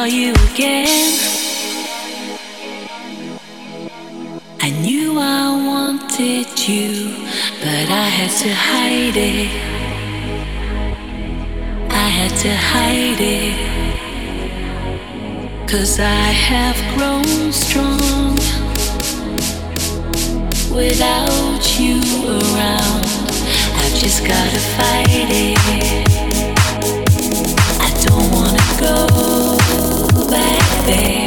Saw you again. I knew I wanted you, but I had to hide it. I had to hide it. Cause I have grown strong without you around. I've just gotta fight it. I don't wanna go back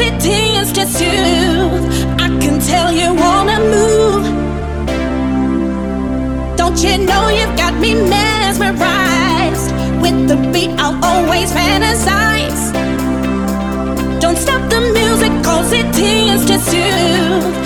it tends to soothe. I can tell you wanna move. Don't you know you've got me mesmerized? With the beat, I'll always fantasize. Don't stop the music, cause it tends to soothe.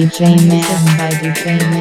DJ Mam by DJ Mam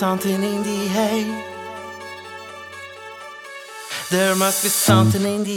something in the air. There must be something in the